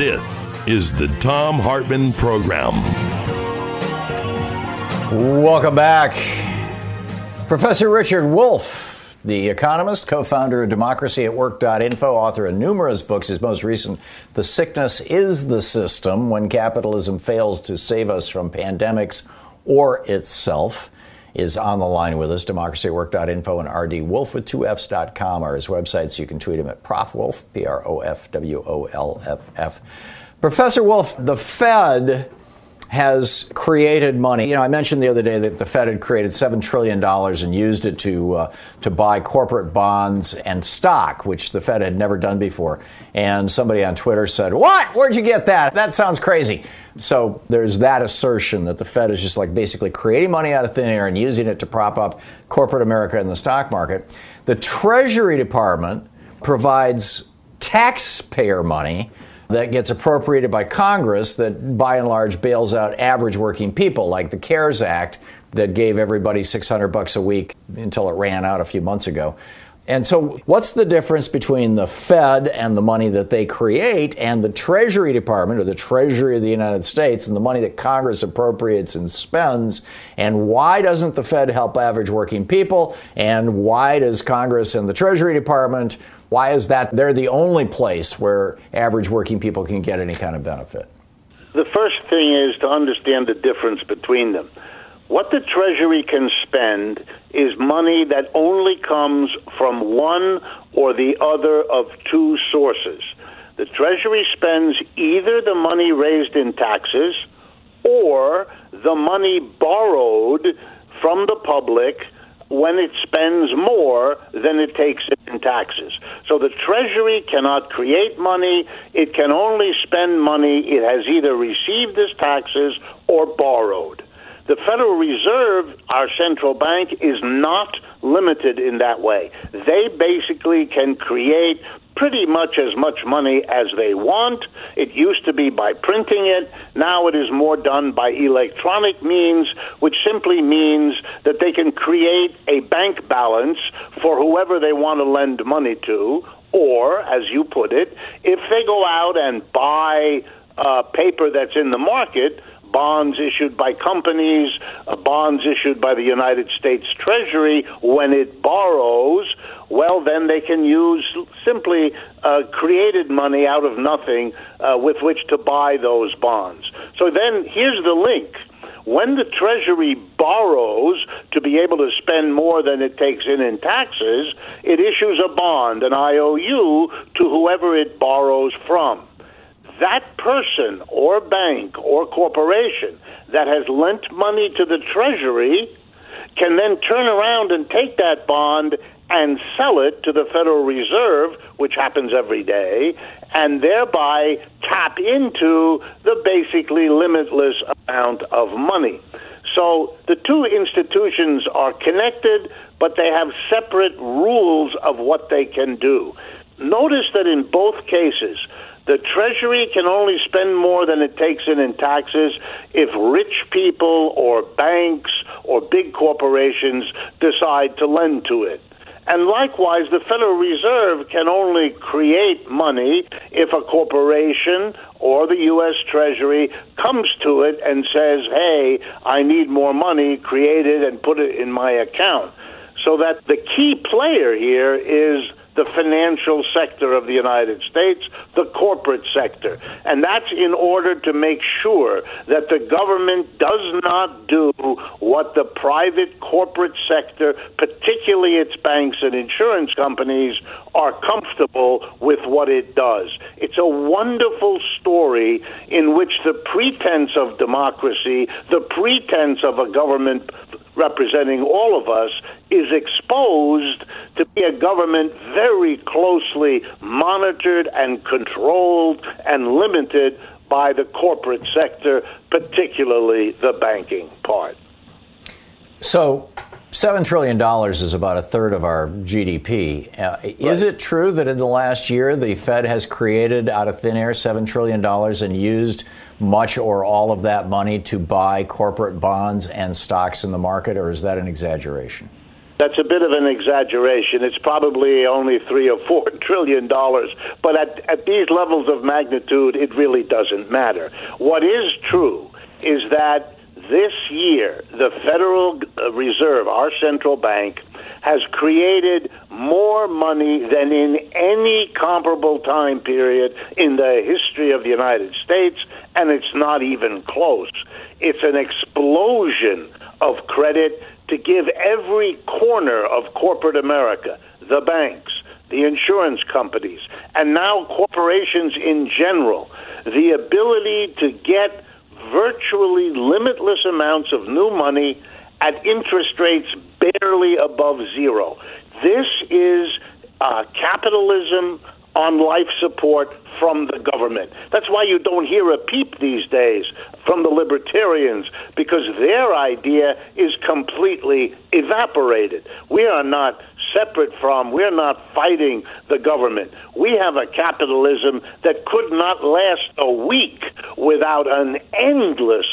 This is the Thom Hartmann Program. Welcome back. Professor Richard Wolff, the economist, co founder of Democracy at Work.info, author of numerous books. His most recent, The Sickness is the System When Capitalism Fails to Save Us from Pandemics or Itself is on the line with us. DemocracyWork.info and RD Wolff with two Fs.com are his websites. You can tweet him at Prof Wolff, P R O F W O L F F. Professor Wolff, the Fed has created money. You know, I mentioned the other day that the Fed had created $7 trillion and used it to, uh, to buy corporate bonds and stock, which the Fed had never done before. And somebody on Twitter said, What? Where'd you get that? That sounds crazy. So there's that assertion that the Fed is just like basically creating money out of thin air and using it to prop up corporate America and the stock market. The Treasury Department provides taxpayer money that gets appropriated by Congress that by and large bails out average working people, like the CARES Act that gave everybody 600 bucks a week until it ran out a few months ago. And so, what's the difference between the Fed and the money that they create and the Treasury Department or the Treasury of the United States and the money that Congress appropriates and spends? And why doesn't the Fed help average working people? And why does Congress and the Treasury Department, why is that they're the only place where average working people can get any kind of benefit? The first thing is to understand the difference between them. What the Treasury can spend is money that only comes from one or the other of two sources. The Treasury spends either the money raised in taxes or the money borrowed from the public when it spends more than it takes in taxes. So the Treasury cannot create money, it can only spend money it has either received as taxes or borrowed. The Federal Reserve, our central bank, is not limited in that way. They basically can create pretty much as much money as they want. It used to be by printing it. Now it is more done by electronic means, which simply means that they can create a bank balance for whoever they want to lend money to. Or, as you put it, if they go out and buy uh, paper that's in the market, bonds issued by companies, uh, bonds issued by the United States Treasury when it borrows, well, then they can use simply uh, created money out of nothing uh, with which to buy those bonds. So then here's the link. When the Treasury borrows to be able to spend more than it takes in in taxes, it issues a bond, an IOU, to whoever it borrows from that person or bank or corporation that has lent money to the Treasury can then turn around and take that bond and sell it to the Federal Reserve, which happens every day, and thereby tap into the basically limitless amount of money. So the two institutions are connected, but they have separate rules of what they can do. Notice that in both cases, the Treasury can only spend more than it takes in in taxes if rich people or banks or big corporations decide to lend to it. And likewise, the Federal Reserve can only create money if a corporation or the U.S. Treasury comes to it and says, hey, I need more money, create it and put it in my account. So that the key player here is the financial sector of the United States, the corporate sector. And that's in order to make sure that the government does not do what the private corporate sector, particularly its banks and insurance companies, are comfortable with what it does. It's a wonderful story in which the pretense of democracy, the pretense of a government representing all of us is exposed to be a government very closely monitored and controlled and limited by the corporate sector, particularly the banking part. So, $7 trillion is about a third of our GDP. Uh, right. Is it true that in the last year the Fed has created out of thin air $7 trillion and used much or all of that money to buy corporate bonds and stocks in the market, or is that an exaggeration? That's a bit of an exaggeration. It's probably only three or four trillion dollars. But at, at these levels of magnitude, it really doesn't matter. What is true is that this year, the Federal uh, Reserve, our central bank, has created more money than in any comparable time period in the history of the United States, and it's not even close. It's an explosion of credit to give every corner of corporate America, the banks, the insurance companies, and now corporations in general, the ability to get virtually limitless amounts of new money at interest rates barely above zero. This is uh, capitalism on life support from the government. That's why you don't hear a peep these days from the libertarians because their idea is completely evaporated. We are not separate from, we're not fighting the government. We have a capitalism that could not last a week without an endless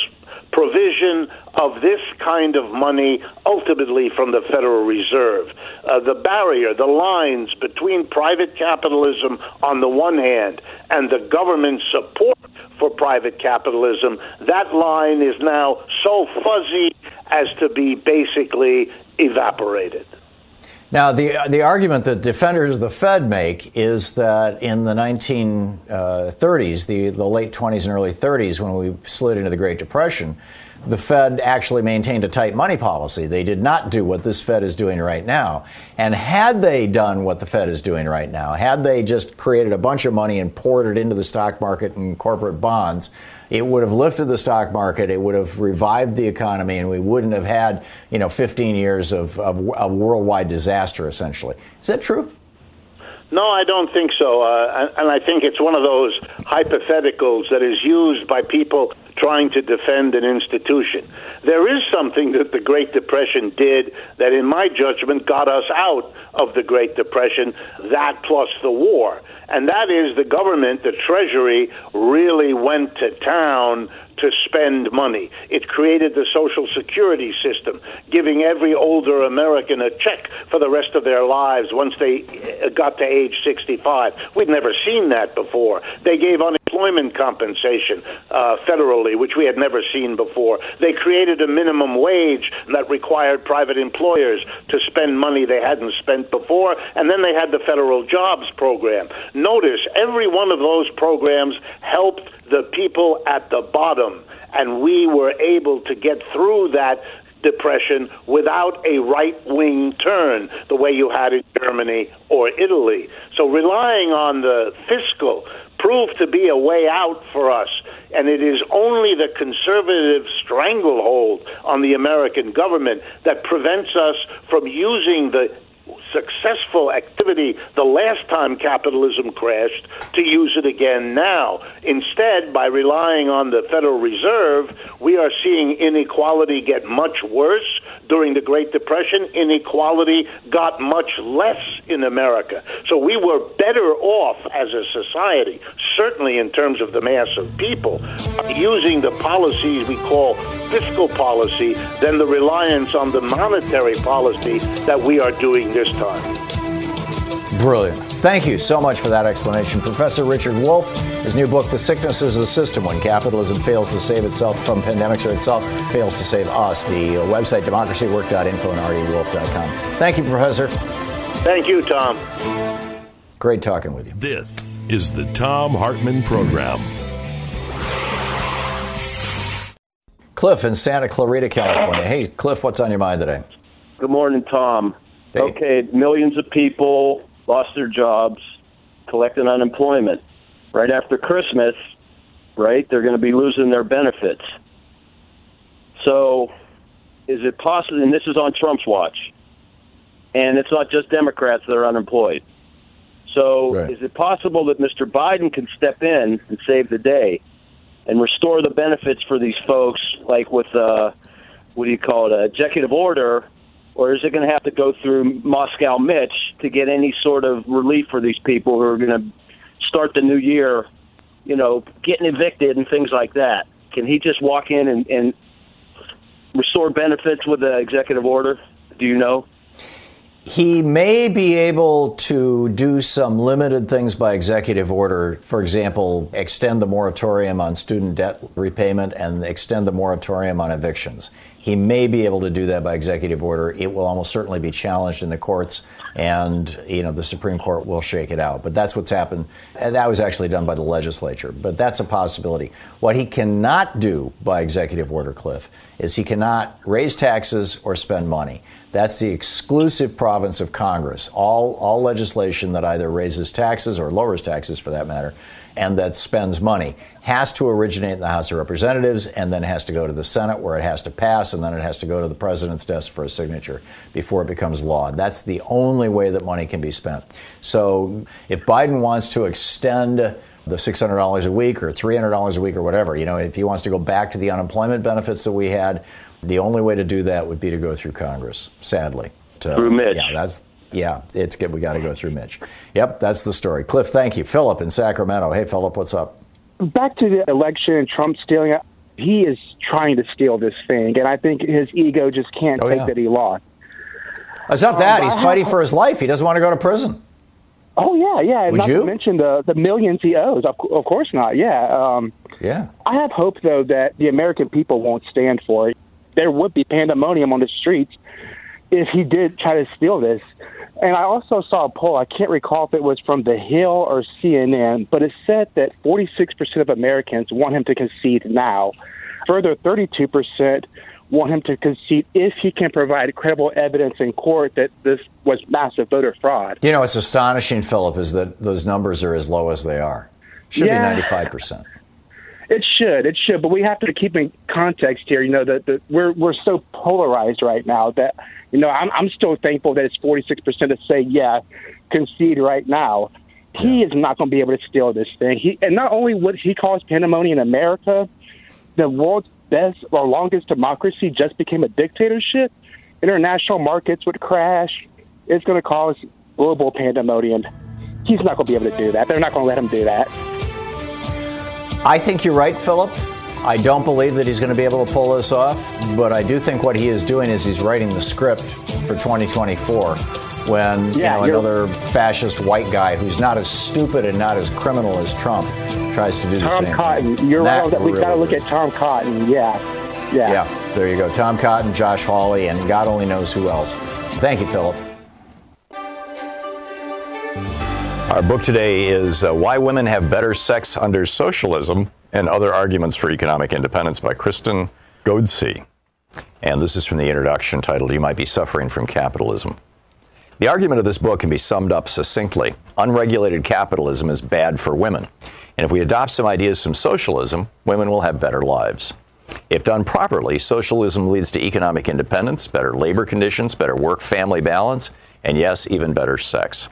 provision of this kind of money ultimately from the Federal Reserve. Uh, the barrier, the lines between private capitalism on the one hand and the government support for private capitalism, that line is now so fuzzy as to be basically evaporated. Now, the, the argument that defenders of the Fed make is that in the 1930s, uh, the, the late 20s and early 30s, when we slid into the Great Depression, the Fed actually maintained a tight money policy. They did not do what this Fed is doing right now. And had they done what the Fed is doing right now, had they just created a bunch of money and poured it into the stock market and corporate bonds, it would have lifted the stock market, it would have revived the economy, and we wouldn't have had, you know, 15 years of, of, of worldwide disaster, essentially. Is that true? No, I don't think so. Uh, and I think it's one of those hypotheticals that is used by people trying to defend an institution. There is something that the Great Depression did that, in my judgment, got us out of the Great Depression, that plus the war. And that is the government, the Treasury, really went to town to spend money. It created the Social Security system, giving every older American a check for the rest of their lives once they got to age 65. We'd never seen that before. They gave unemployment compensation uh, federally, which we had never seen before. They created a minimum wage that required private employers to spend money they hadn't spent before, and then they had the federal jobs program. Notice every one of those programs helped the people at the bottom, and we were able to get through that depression without a right wing turn, the way you had in Germany or Italy. So relying on the fiscal proved to be a way out for us. And it is only the conservative stranglehold on the American government that prevents us from using the successful activity the last time capitalism crashed to use it again now. Instead, by relying on the Federal Reserve, we are seeing inequality get much worse. During the Great Depression, inequality got much less in America. So we were better off as a society, certainly in terms of the mass of people, using the policies we call fiscal policy than the reliance on the monetary policy that we are doing this time. Brilliant. Thank you so much for that explanation. Professor Richard Wolff, his new book, The Sickness is the System When Capitalism Fails to Save Itself from Pandemics or Itself Fails to Save Us. The uh, website, democracywork.info and rdwolff.com. Thank you, Professor. Thank you, Thom. Great talking with you. This is the Thom Hartmann Program. Cliff in Santa Clarita, California. Hey, Cliff, what's on your mind today? Good morning, Thom. Okay, millions of people lost their jobs, collecting unemployment. Right after Christmas, right, they're going to be losing their benefits. So, is it possible, and this is on Trump's watch, and it's not just Democrats that are unemployed. So, Right. is it possible that Mr. Biden can step in and save the day and restore the benefits for these folks, like with, uh, what do you call it, an executive order, or is it going to have to go through Moscow Mitch to get any sort of relief for these people who are going to start the new year, you know, getting evicted and things like that? Can he just walk in and, and restore benefits with an executive order? Do you know? He may be able to do some limited things by executive order. For example, extend the moratorium on student debt repayment and extend the moratorium on evictions. He may be able to do that by executive order. It will almost certainly be challenged in the courts, and you know the Supreme Court will shake it out. But that's what's happened, and that was actually done by the legislature. But that's a possibility. What he cannot do by executive order, Cliff, is he cannot raise taxes or spend money. That's the exclusive province of Congress. All, all legislation that either raises taxes or lowers taxes, for that matter, and that spends money has to originate in the House of Representatives and then has to go to the Senate where it has to pass and then it has to go to the president's desk for a signature before it becomes law. That's the only way that money can be spent. So if Biden wants to extend the $600 a week or $300 a week or whatever, you know, if he wants to go back to the unemployment benefits that we had, the only way to do that would be to go through Congress, sadly. To- Through Mitch. Yeah, that's yeah, it's good. We got to go through Mitch. Yep, that's the story. Cliff, thank you. Philip in Sacramento. Hey, Philip, what's up? back to the election and Trump stealing it. He is trying to steal this thing, and I think his ego just can't Oh, take yeah. that he lost. It's not that. He's I fighting have- for his life. He doesn't want to go to prison. Oh yeah, yeah. And Would not you? to mention the the millions he owes. Of, of course not. Yeah. Um, Yeah. I have hope though that the American people won't stand for it. There would be pandemonium on the streets if he did try to steal this. And I also saw a poll. I can't recall if it was from The Hill or CNN, but it said that 46% of Americans want him to concede now. Further, 32% want him to concede if he can provide credible evidence in court that this was massive voter fraud. You know, what's astonishing, Philip, is that those numbers are as low as they are. Should Yeah. be 95%. It should, it should, but we have to keep in context here. You know that that we're we're so polarized right now that you know I'm I'm still thankful that it's 46 percent to say yeah, concede right now. He is not going to be able to steal this thing. He and not only would he cause pandemonium in America, the world's best or longest democracy just became a dictatorship. International markets would crash. It's going to cause global pandemonium. He's not going to be able to do that. They're not going to let him do that. I think you're right, Philip. I don't believe that he's going to be able to pull this off, but I do think what he is doing is he's writing the script for 2024 when Yeah, you're- another fascist white guy who's not as stupid and not as criminal as Trump tries to do the Tom same. Cotton. thing. You're That right. that. We've got to look is. at Tom Cotton. Yeah. Yeah. Yeah, there you go. Tom Cotton, Josh Hawley, and God only knows who else. Thank you, Philip. Our book today is uh, Why Women Have Better Sex Under Socialism and Other Arguments for Economic Independence by Kristen Ghodsee. And this is from the introduction titled You Might Be Suffering from Capitalism. The argument of this book can be summed up succinctly. Unregulated capitalism is bad for women. And if we adopt some ideas from socialism, women will have better lives. If done properly, socialism leads to economic independence, better labor conditions, better work family balance, and yes, even better sex.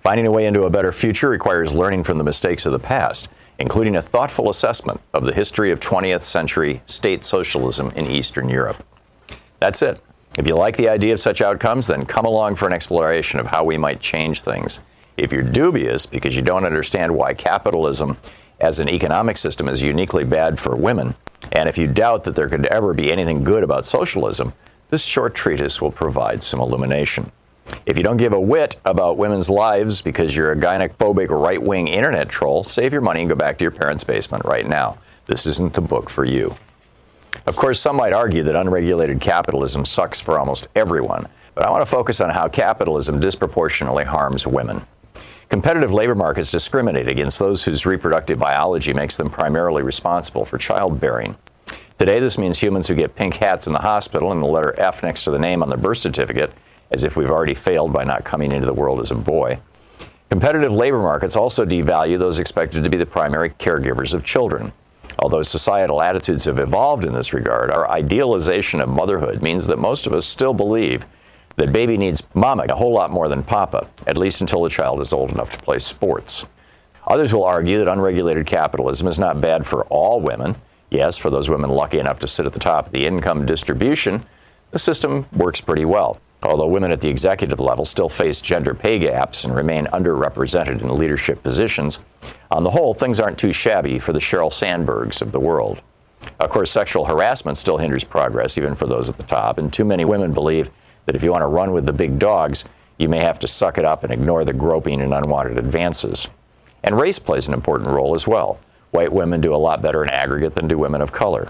Finding a way into a better future requires learning from the mistakes of the past, including a thoughtful assessment of the history of 20th century state socialism in Eastern Europe. That's it. If you like the idea of such outcomes, then come along for an exploration of how we might change things. If you're dubious because you don't understand why capitalism as an economic system is uniquely bad for women, and if you doubt that there could ever be anything good about socialism, this short treatise will provide some illumination. If you don't give a whit about women's lives because you're a gynecophobic right wing internet troll, save your money and go back to your parents' basement right now. This isn't the book for you. Of course, some might argue that unregulated capitalism sucks for almost everyone, but I want to focus on how capitalism disproportionately harms women. Competitive labor markets discriminate against those whose reproductive biology makes them primarily responsible for childbearing. Today, this means humans who get pink hats in the hospital and the letter F next to the name on the birth certificate, as if we've already failed by not coming into the world as a boy. Competitive labor markets also devalue those expected to be the primary caregivers of children. Although societal attitudes have evolved in this regard, our idealization of motherhood means that most of us still believe that baby needs mama a whole lot more than papa, at least until the child is old enough to play sports. Others will argue that unregulated capitalism is not bad for all women. Yes, for those women lucky enough to sit at the top of the income distribution, the system works pretty well. Although women at the executive level still face gender pay gaps and remain underrepresented in leadership positions, on the whole, things aren't too shabby for the Sheryl Sandbergs of the world. Of course, sexual harassment still hinders progress, even for those at the top, and too many women believe that if you want to run with the big dogs, you may have to suck it up and ignore the groping and unwanted advances. And race plays an important role as well. White women do a lot better in aggregate than do women of color.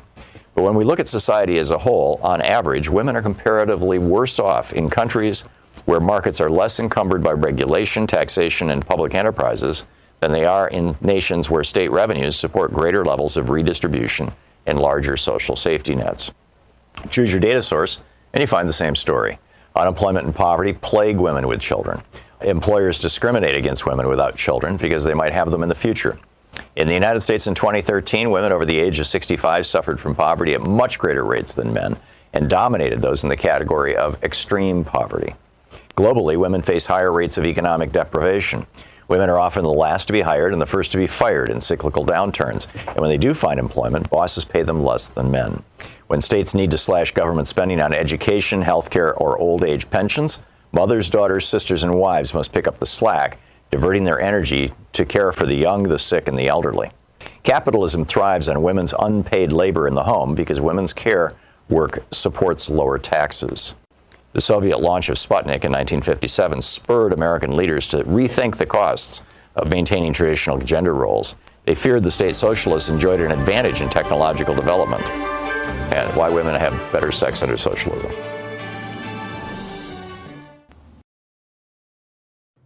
But when we look at society as a whole, on average, women are comparatively worse off in countries where markets are less encumbered by regulation, taxation, and public enterprises than they are in nations where state revenues support greater levels of redistribution and larger social safety nets. Choose your data source, and you find the same story. Unemployment and poverty plague women with children. Employers discriminate against women without children because they might have them in the future. In the United States in 2013, women over the age of 65 suffered from poverty at much greater rates than men and dominated those in the category of extreme poverty. Globally, women face higher rates of economic deprivation. Women are often the last to be hired and the first to be fired in cyclical downturns. And when they do find employment, bosses pay them less than men. When states need to slash government spending on education, healthcare, or old age pensions, mothers, daughters, sisters, and wives must pick up the slack, diverting their energy to care for the young, the sick, and the elderly. Capitalism thrives on women's unpaid labor in the home because women's care work supports lower taxes. The Soviet launch of Sputnik in 1957 spurred American leaders to rethink the costs of maintaining traditional gender roles. They feared the state socialists enjoyed an advantage in technological development and why women have better sex under socialism.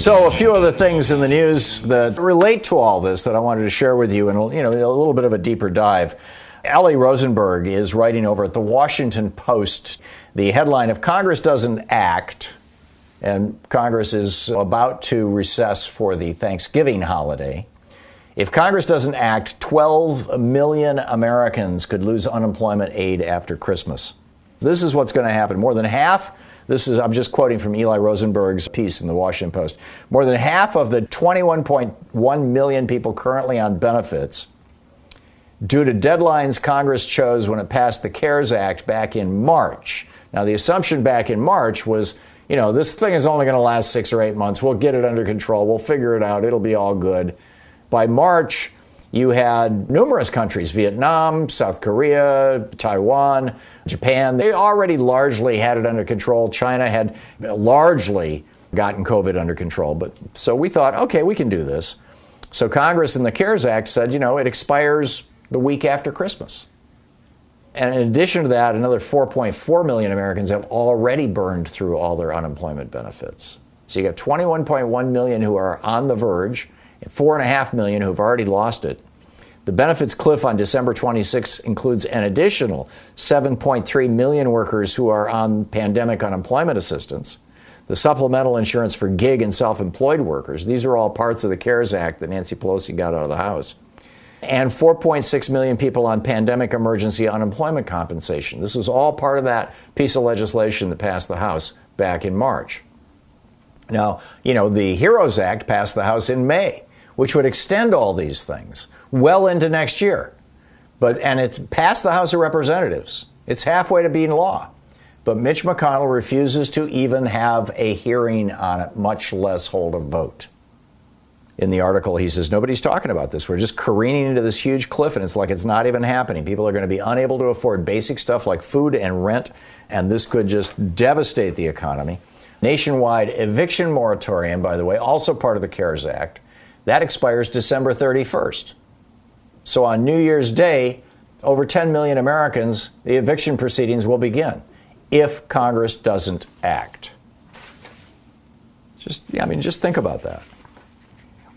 So, a few other things in the news that relate to all this that I wanted to share with you, and you know, a little bit of a deeper dive. Eli Rosenberg is writing over at the Washington Post the headline If Congress doesn't act, and Congress is about to recess for the Thanksgiving holiday. If Congress doesn't act, 12 million Americans could lose unemployment aid after Christmas. This is what's going to happen. More than half, this is, I'm just quoting from Eli Rosenberg's piece in the Washington Post. More than half of the 21.1 million people currently on benefits due to deadlines Congress chose when it passed the CARES Act back in March. Now, the assumption back in March was, you know, this thing is only going to last six or eight months. We'll get it under control. We'll figure it out. It'll be all good. By March, you had numerous countries Vietnam, South Korea, Taiwan, Japan. They already largely had it under control. China had largely gotten COVID under control. But so we thought, okay, we can do this. So Congress in the CARES Act said, you know, it expires the week after Christmas. And in addition to that, another 4.4 million Americans have already burned through all their unemployment benefits. So you got 21.1 million who are on the verge, and 4.5 million who have already lost it. The benefits cliff on December 26 includes an additional 7.3 million workers who are on pandemic unemployment assistance, the supplemental insurance for gig and self employed workers. These are all parts of the CARES Act that Nancy Pelosi got out of the House and 4.6 million people on pandemic emergency unemployment compensation. This was all part of that piece of legislation that passed the House back in March. Now, you know, the HEROES Act passed the House in May, which would extend all these things well into next year. But and it's passed the House of Representatives. It's halfway to being law. But Mitch McConnell refuses to even have a hearing on it, much less hold a vote in the article, he says, nobody's talking about this. We're just careening into this huge cliff, and it's like it's not even happening. People are going to be unable to afford basic stuff like food and rent, and this could just devastate the economy. Nationwide eviction moratorium, by the way, also part of the CARES Act, that expires December 31st. So on New Year's Day, over 10 million Americans, the eviction proceedings will begin if Congress doesn't act. Just, yeah, I mean, just think about that.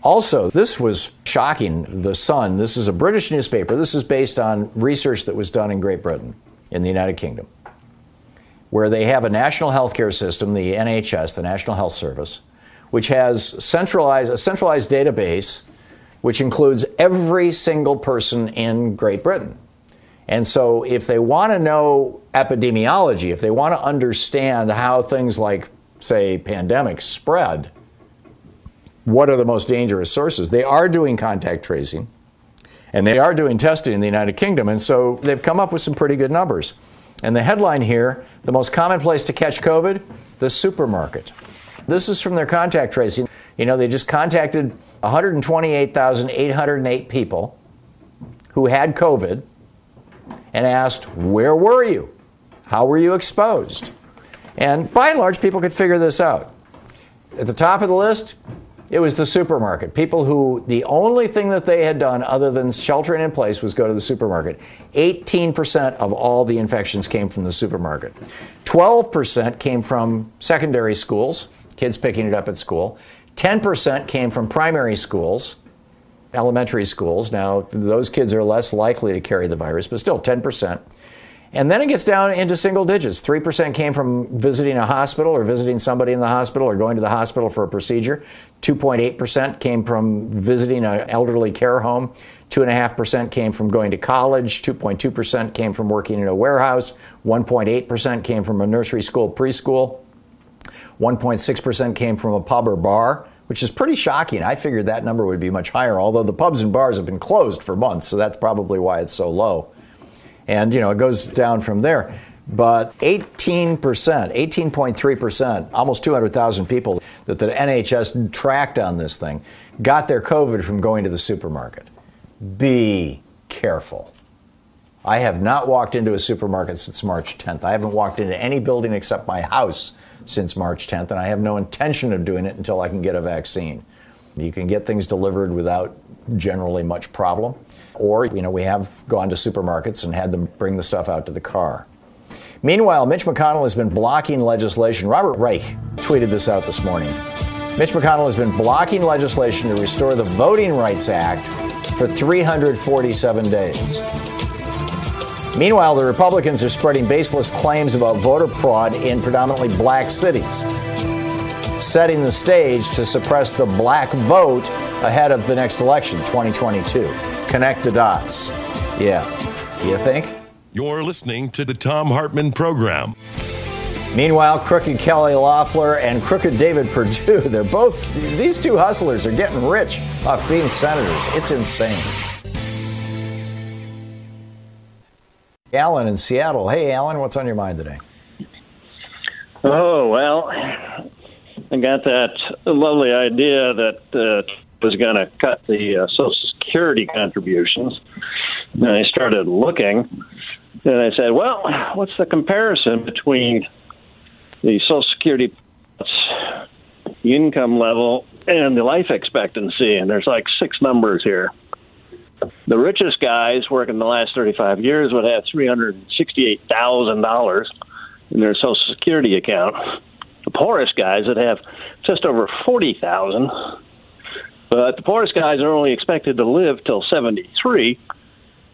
Also, this was shocking. The Sun, this is a British newspaper. This is based on research that was done in Great Britain, in the United Kingdom, where they have a national healthcare system, the NHS, the National Health Service, which has centralized a centralized database which includes every single person in Great Britain. And so, if they want to know epidemiology, if they want to understand how things like, say, pandemics spread, what are the most dangerous sources. They are doing contact tracing and they are doing testing in the United Kingdom, and so they've come up with some pretty good numbers. And the headline here the most common place to catch COVID? The supermarket. This is from their contact tracing. You know, they just contacted 128,808 people who had COVID and asked, Where were you? How were you exposed? And by and large, people could figure this out. At the top of the list, it was the supermarket. People who the only thing that they had done other than sheltering in place was go to the supermarket. 18% of all the infections came from the supermarket. 12% came from secondary schools, kids picking it up at school. 10% came from primary schools, elementary schools. Now, those kids are less likely to carry the virus, but still 10%. And then it gets down into single digits. 3% came from visiting a hospital or visiting somebody in the hospital or going to the hospital for a procedure. 2.8% came from visiting an elderly care home. 2.5% came from going to college. 2.2% came from working in a warehouse. 1.8% came from a nursery school, preschool. 1.6% came from a pub or bar, which is pretty shocking. I figured that number would be much higher, although the pubs and bars have been closed for months, so that's probably why it's so low. And, you know, it goes down from there. But 18%, 18.3%, almost 200,000 people that the NHS tracked on this thing got their COVID from going to the supermarket. Be careful. I have not walked into a supermarket since March 10th. I haven't walked into any building except my house since March 10th, and I have no intention of doing it until I can get a vaccine. You can get things delivered without generally much problem. Or, you know, we have gone to supermarkets and had them bring the stuff out to the car. Meanwhile, Mitch McConnell has been blocking legislation. Robert Reich tweeted this out this morning. Mitch McConnell has been blocking legislation to restore the Voting Rights Act for 347 days. Meanwhile, the Republicans are spreading baseless claims about voter fraud in predominantly black cities, setting the stage to suppress the black vote ahead of the next election, 2022. Connect the dots. Yeah. You think? You're listening to the Thom Hartmann Program. Meanwhile, Crooked Kelly Loeffler and Crooked David Perdue, they're both, these two hustlers are getting rich off being senators. It's insane. Alan in Seattle. Hey, Alan, what's on your mind today? Oh, well, I got that lovely idea that uh, was going to cut the uh, Social Security contributions. And I started looking, and I said, well, what's the comparison between the Social Security income level and the life expectancy? And there's like six numbers here. The richest guys working the last 35 years would have $368,000 in their Social Security account. The poorest guys would have just over 40,000. But the poorest guys are only expected to live till 73,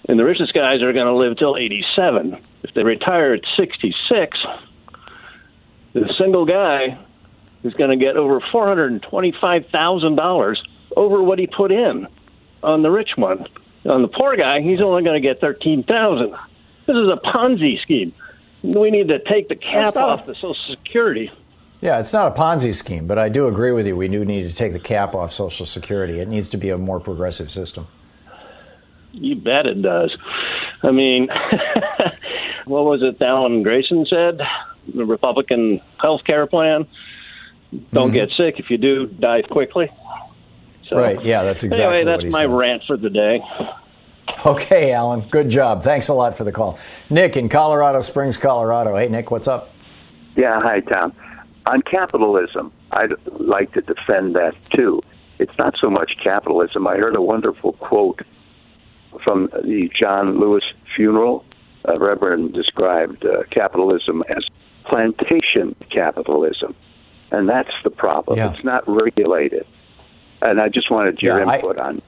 and the richest guys are going to live till 87. If they retire at 66, the single guy is going to get over $425,000 over what he put in on the rich one. On the poor guy, he's only going to get 13000 This is a Ponzi scheme. We need to take the cap off the Social Security. Yeah, it's not a Ponzi scheme, but I do agree with you. We do need to take the cap off Social Security. It needs to be a more progressive system. You bet it does. I mean, what was it Alan Grayson said? The Republican health care plan. Don't mm-hmm. get sick. If you do, die quickly. So, right. Yeah, that's exactly. Anyway, that's my said. rant for the day. Okay, Alan. Good job. Thanks a lot for the call. Nick in Colorado Springs, Colorado. Hey, Nick, what's up? Yeah. Hi, Thom. On capitalism, I'd like to defend that too. It's not so much capitalism. I heard a wonderful quote from the John Lewis funeral. Uh, Reverend described uh, capitalism as plantation capitalism, and that's the problem. Yeah. It's not regulated. And I just wanted your yeah, input I, on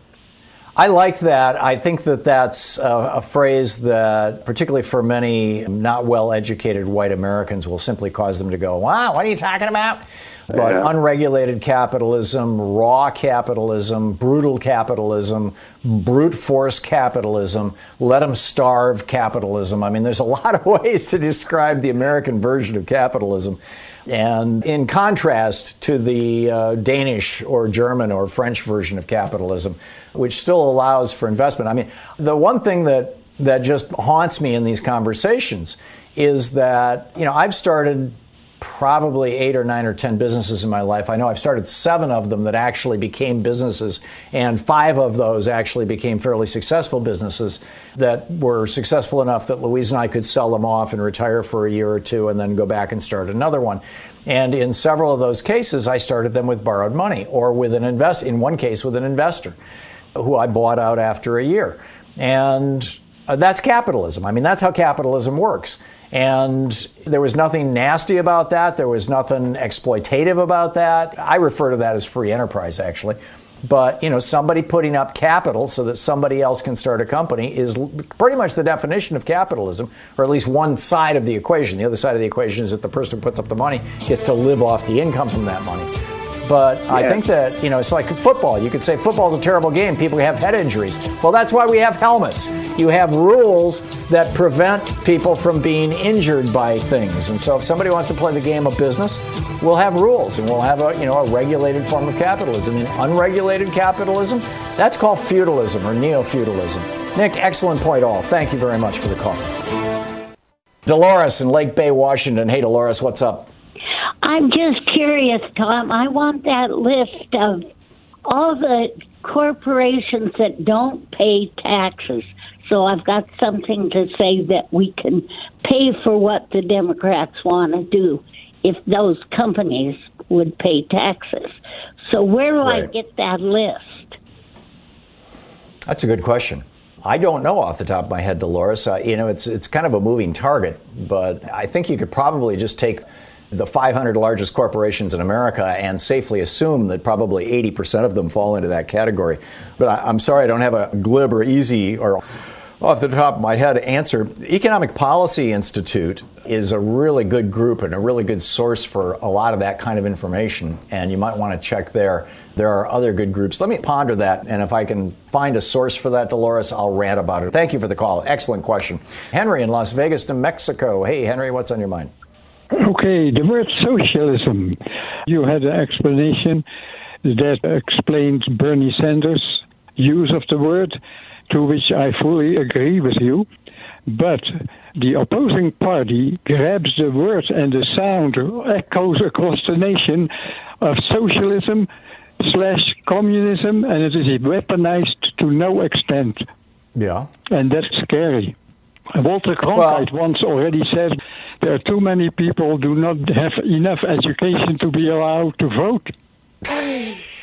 I like that. I think that that's a, a, phrase that, particularly for many not well educated white Americans, will simply cause them to go, Wow, what are you talking about? But yeah. unregulated capitalism, raw capitalism, brutal capitalism, brute force capitalism, let them starve capitalism. I mean, there's a lot of ways to describe the American version of capitalism. And in contrast to the uh, Danish or German or French version of capitalism, which still allows for investment. I mean, the one thing that, that just haunts me in these conversations is that, you know, I've started probably eight or nine or ten businesses in my life. I know I've started seven of them that actually became businesses, and five of those actually became fairly successful businesses that were successful enough that Louise and I could sell them off and retire for a year or two and then go back and start another one. And in several of those cases, I started them with borrowed money or with an invest, in one case, with an investor who I bought out after a year. And uh, that's capitalism. I mean, that's how capitalism works. And there was nothing nasty about that. There was nothing exploitative about that. I refer to that as free enterprise, actually. But you know, somebody putting up capital so that somebody else can start a company is pretty much the definition of capitalism, or at least one side of the equation. The other side of the equation is that the person who puts up the money gets to live off the income from that money. But yeah. I think that, you know, it's like football. You could say football's a terrible game. People have head injuries. Well, that's why we have helmets. You have rules that prevent people from being injured by things. And so if somebody wants to play the game of business, we'll have rules and we'll have a, you know, a regulated form of capitalism. In unregulated capitalism, that's called feudalism or neo-feudalism. Nick, excellent point all. Thank you very much for the call. Dolores in Lake Bay, Washington. Hey, Dolores, what's up? I'm just curious, Thom. I want that list of all the corporations that don't pay taxes. So I've got something to say that we can pay for what the Democrats want to do if those companies would pay taxes. So where do right. I get that list? That's a good question. I don't know off the top of my head, Dolores. Uh, you know, it's it's kind of a moving target, but I think you could probably just take the 500 largest corporations in America and safely assume that probably 80% of them fall into that category. But I, am sorry, I don't have a glib or easy or off the top of my head answer. The Economic Policy Institute is a really good group and a really good source for a lot of that kind of information, and you might want to check there. There are other good groups. Let me ponder that, and if I can find a source for that, Dolores, I'll rant about it. Thank you for the call. Excellent question. Henry in Las Vegas, New Mexico. Hey, Henry, what's on your mind? Okay, the word socialism. You had an explanation that explained Bernie Sanders' use of the word, to which I fully agree with you. but the opposing party grabs the word and the sound echoes across the nation of socialism slash communism, and it is weaponized to no extent. Yeah. And that's scary. Walter Cronkite once already said there are too many people do not have enough education to be allowed to vote.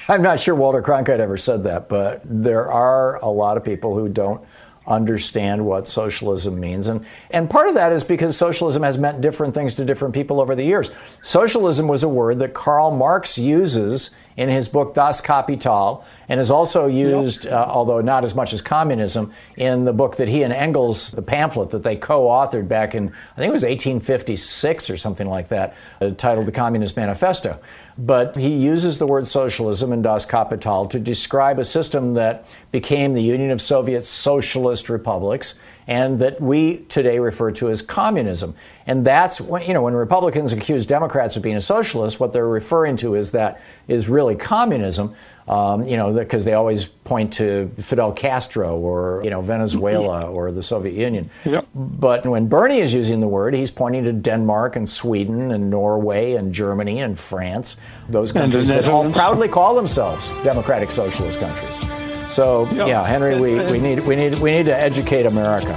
I'm not sure Walter Cronkite ever said that, but there are a lot of people who don't understand what socialism means. And, and part of that is because socialism has meant different things to different people over the years. Socialism was a word that Karl Marx uses in his book Das Kapital, and is also used, yep. uh, although not as much as communism, in the book that he and Engels, the pamphlet that they co authored back in, I think it was 1856 or something like that, uh, titled The Communist Manifesto. But he uses the word socialism in Das Kapital to describe a system that became the Union of Soviet Socialist Republics and that we today refer to as communism. And that's when, you know, when Republicans accuse Democrats of being a socialist, what they're referring to is that is really communism. Um, you know, because they always point to Fidel Castro or you know Venezuela mm-hmm. or the Soviet Union. Yep. But when Bernie is using the word, he's pointing to Denmark and Sweden and Norway and Germany and France, those countries that all proudly call themselves democratic socialist countries. So yep. yeah, Henry, we, we need we need we need to educate America.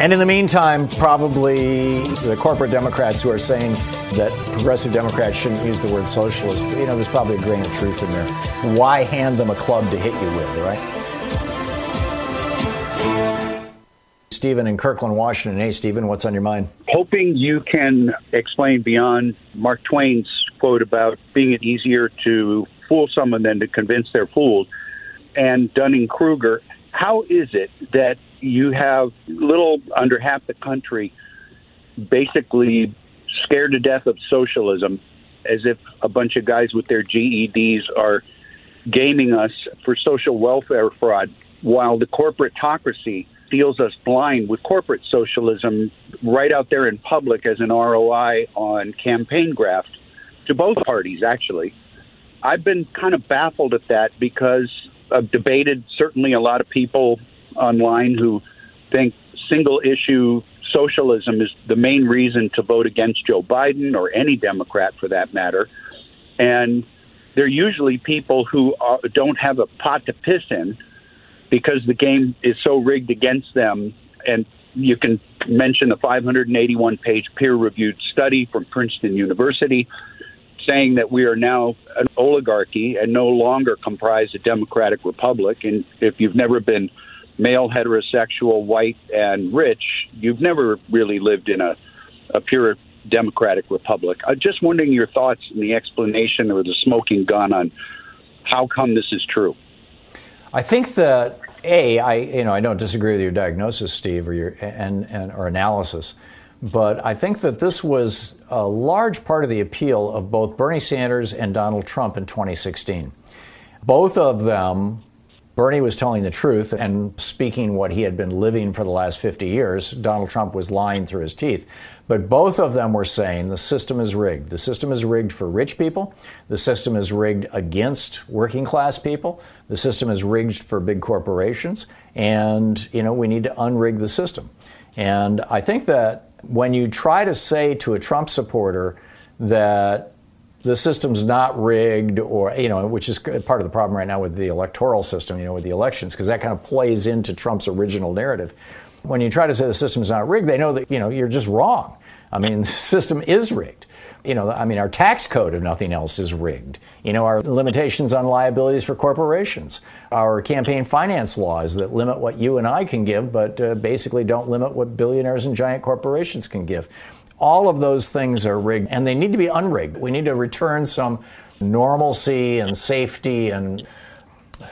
And in the meantime, probably the corporate Democrats who are saying that progressive Democrats shouldn't use the word socialist, you know, there's probably a grain of truth in there. Why hand them a club to hit you with, right? Stephen in Kirkland, Washington. Hey, Stephen, what's on your mind? Hoping you can explain beyond Mark Twain's quote about being it easier to fool someone than to convince they're fooled and Dunning Kruger. How is it that you have little under half the country basically scared to death of socialism as if a bunch of guys with their GEDs are gaming us for social welfare fraud while the corporatocracy steals us blind with corporate socialism right out there in public as an ROI on campaign graft to both parties, actually. I've been kind of baffled at that because I've debated certainly a lot of people online who think single issue socialism is the main reason to vote against Joe Biden or any Democrat for that matter. And they're usually people who are, don't have a pot to piss in because the game is so rigged against them. And you can mention the 581 page peer reviewed study from Princeton University saying that we are now an oligarchy and no longer comprise a democratic republic. And if you've never been male, heterosexual, white, and rich, you've never really lived in a, a pure democratic republic. I'm just wondering your thoughts and the explanation or the smoking gun on how come this is true. I think that a, I you know I don't disagree with your diagnosis, Steve, or your and, and or analysis, but I think that this was a large part of the appeal of both Bernie Sanders and Donald Trump in 2016. Both of them Bernie was telling the truth and speaking what he had been living for the last 50 years. Donald Trump was lying through his teeth. But both of them were saying the system is rigged. The system is rigged for rich people. The system is rigged against working class people. The system is rigged for big corporations. And, you know, we need to unrig the system. And I think that when you try to say to a Trump supporter that the system's not rigged or you know which is part of the problem right now with the electoral system you know with the elections because that kind of plays into Trump's original narrative. When you try to say the system's not rigged they know that you know you're just wrong. I mean the system is rigged you know i mean our tax code if nothing else is rigged you know our limitations on liabilities for corporations our campaign finance laws that limit what you and i can give but uh, basically don't limit what billionaires and giant corporations can give all of those things are rigged and they need to be unrigged. We need to return some normalcy and safety and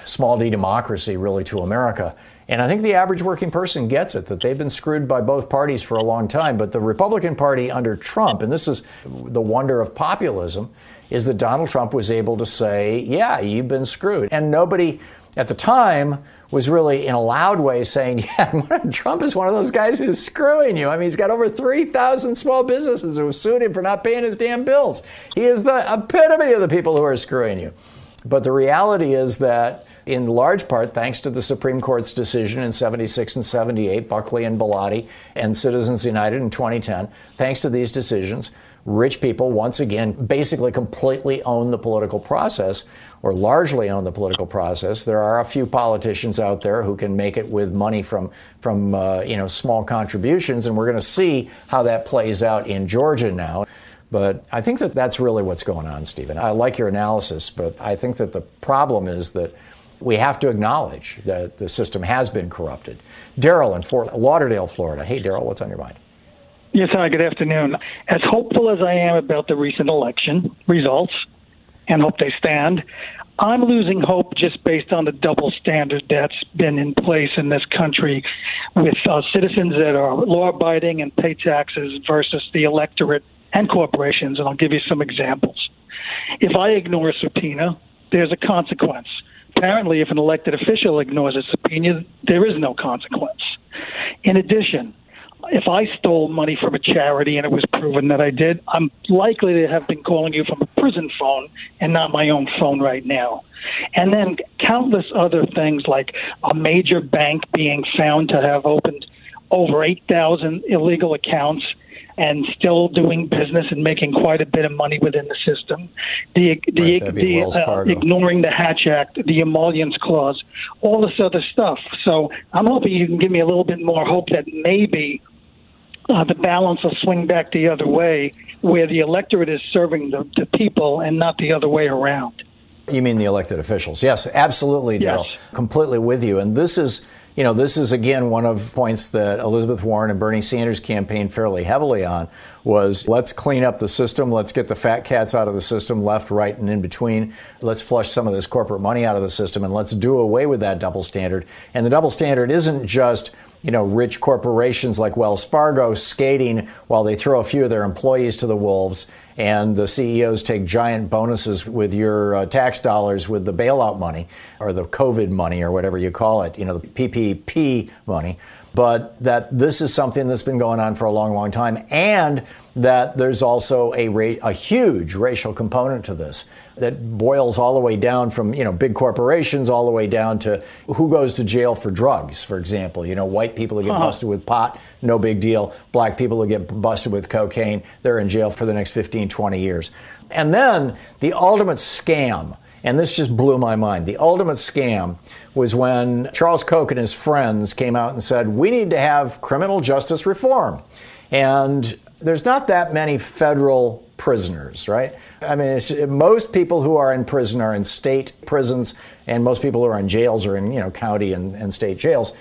small d democracy really to America. And I think the average working person gets it that they've been screwed by both parties for a long time. But the Republican Party under Trump, and this is the wonder of populism, is that Donald Trump was able to say, yeah, you've been screwed. And nobody at the time was really in a loud way saying, yeah, Trump is one of those guys who's screwing you. I mean, he's got over 3,000 small businesses who sued him for not paying his damn bills. He is the epitome of the people who are screwing you. But the reality is that in large part thanks to the Supreme Court's decision in 76 and 78, Buckley and Bellotti, and Citizens United in 2010. Thanks to these decisions, rich people once again basically completely own the political process or largely own the political process. There are a few politicians out there who can make it with money from from uh, you know small contributions, and we're going to see how that plays out in Georgia now. But I think that that's really what's going on, Stephen. I like your analysis, but I think that the problem is that we have to acknowledge that the system has been corrupted. Daryl in Fort Lauderdale, Florida. Hey, Daryl, what's on your mind? Yes, hi, good afternoon. As hopeful as I am about the recent election results and hope they stand, I'm losing hope just based on the double standard that's been in place in this country with uh, citizens that are law abiding and pay taxes versus the electorate and corporations. And I'll give you some examples. If I ignore a subpoena, there's a consequence. Apparently, if an elected official ignores a subpoena, there is no consequence. In addition, if I stole money from a charity and it was proven that I did, I'm likely to have been calling you from a prison phone and not my own phone right now. And then countless other things like a major bank being found to have opened over 8,000 illegal accounts and still doing business and making quite a bit of money within the system. The the, Right, the uh, ignoring the Hatch Act, the emoluments clause, all this other stuff. So I'm hoping you can give me a little bit more hope that maybe uh, the balance will swing back the other way, where the electorate is serving the, the people and not the other way around. You mean the elected officials? Yes, absolutely, Daryl. Completely with you. And this is, you know, this is again one of points that Elizabeth Warren and Bernie Sanders campaigned fairly heavily on was let's clean up the system, let's get the fat cats out of the system, left, right, and in between. Let's flush some of this corporate money out of the system and let's do away with that double standard. And the double standard isn't just you know, rich corporations like Wells Fargo skating while they throw a few of their employees to the wolves, and the CEOs take giant bonuses with your uh, tax dollars with the bailout money or the COVID money or whatever you call it, you know, the PPP money. But that this is something that's been going on for a long, long time, and that there's also a, ra- a huge racial component to this that boils all the way down from you know big corporations all the way down to who goes to jail for drugs for example you know white people who get Huh. busted with pot no big deal black people who get busted with cocaine they're in jail for the next 15 20 years and then the ultimate scam and this just blew my mind. The ultimate scam was when Charles Koch and his friends came out and said, We need to have criminal justice reform. And there's not that many federal prisoners, right? I mean, most people who are in prison are in state prisons, and most people who are in jails are in, you know, county and, and state jails.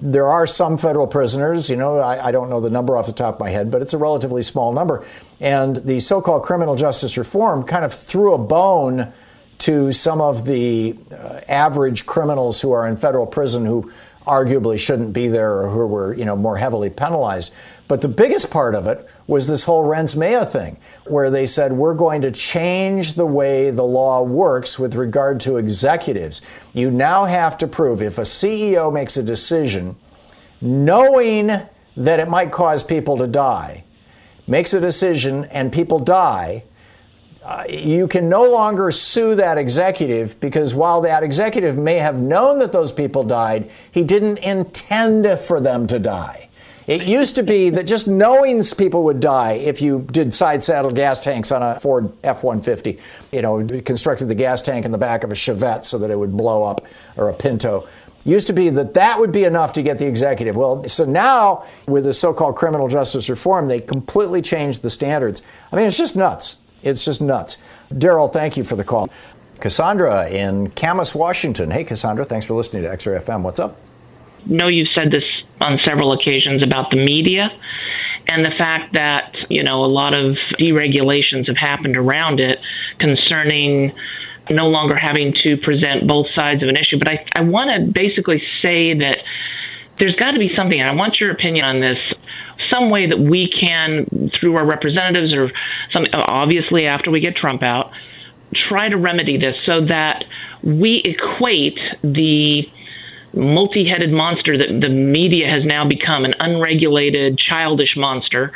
There are some federal prisoners, you know, I, I don't know the number off the top of my head, but it's a relatively small number. And the so called criminal justice reform kind of threw a bone to some of the uh, average criminals who are in federal prison who arguably shouldn't be there or who were you know more heavily penalized. But the biggest part of it was this whole mens rea thing, where they said we're going to change the way the law works with regard to executives. You now have to prove if a CEO makes a decision knowing that it might cause people to die, makes a decision and people die, uh, you can no longer sue that executive because while that executive may have known that those people died, he didn't intend for them to die. It used to be that just knowing people would die if you did side saddle gas tanks on a Ford F 150, you know, constructed the gas tank in the back of a Chevette so that it would blow up or a Pinto. Used to be that that would be enough to get the executive. Well, so now with the so called criminal justice reform, they completely changed the standards. I mean, it's just nuts. It's just nuts. Daryl, thank you for the call. Cassandra in Camas, Washington. Hey, Cassandra, thanks for listening to X-Ray FM. What's up? No, you've said this on several occasions about the media and the fact that you know a lot of deregulations have happened around it concerning no longer having to present both sides of an issue. But i, I want to basically say that there's got to be something and i want your opinion on this some way that we can through our representatives or some obviously after we get trump out try to remedy this so that we equate the multi headed monster that the media has now become an unregulated, childish monster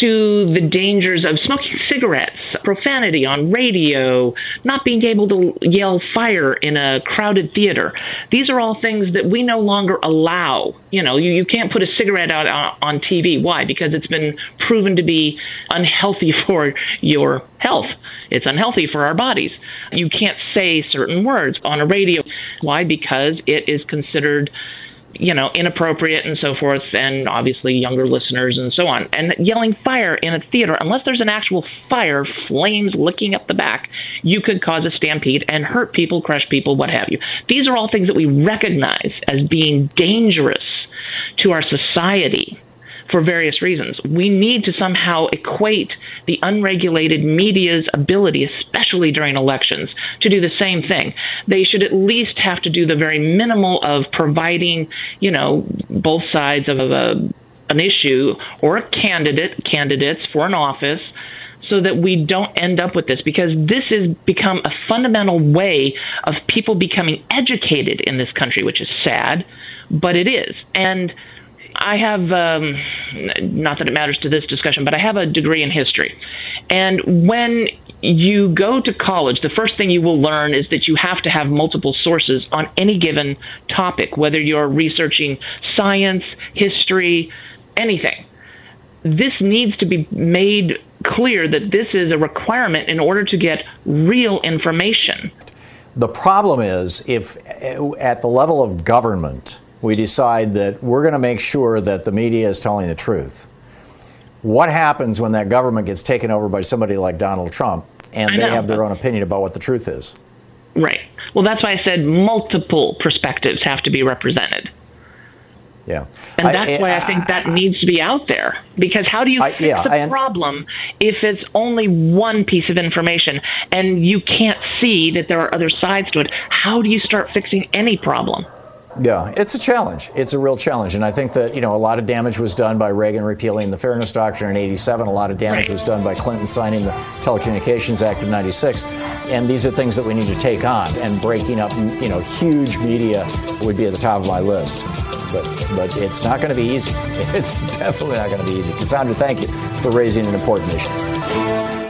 to the dangers of smoking cigarettes, profanity on radio, not being able to yell fire in a crowded theater. These are all things that we no longer allow. You know, you, you can't put a cigarette out uh, on, on TV. Why? Because it's been proven to be unhealthy for your health. It's unhealthy for our bodies. You can't say certain words on a radio. Why? Because it is considered you know, inappropriate and so forth, and obviously younger listeners and so on. And yelling fire in a theater, unless there's an actual fire, flames licking up the back, you could cause a stampede and hurt people, crush people, what have you. These are all things that we recognize as being dangerous to our society for various reasons. We need to somehow equate the unregulated media's ability, especially during elections, to do the same thing. They should at least have to do the very minimal of providing, you know, both sides of a, an issue or a candidate, candidates for an office so that we don't end up with this because this has become a fundamental way of people becoming educated in this country, which is sad, but it is. And I have, um, not that it matters to this discussion, but I have a degree in history. And when you go to college, the first thing you will learn is that you have to have multiple sources on any given topic, whether you're researching science, history, anything. This needs to be made clear that this is a requirement in order to get real information. The problem is if at the level of government, we decide that we're going to make sure that the media is telling the truth. What happens when that government gets taken over by somebody like Donald Trump and they have their own opinion about what the truth is? Right. Well, that's why I said multiple perspectives have to be represented. Yeah. And that's eh, I, I, why I think that needs to be out there. Because how do you I, fix yeah, a problem if it's only one piece of information and you can't see that there are other sides to it? How do you start fixing any problem? Yeah, it's a challenge. It's a real challenge. And I think that, you know, a lot of damage was done by Reagan repealing the Fairness Doctrine in 87. A lot of damage right. was done by Clinton signing the Telecommunications Act of 96. And these are things that we need to take on. And breaking up, you know, huge media would be at the top of my list. But, but it's not going to be easy. It's definitely not going to be easy. Cassandra, thank you for raising an important issue.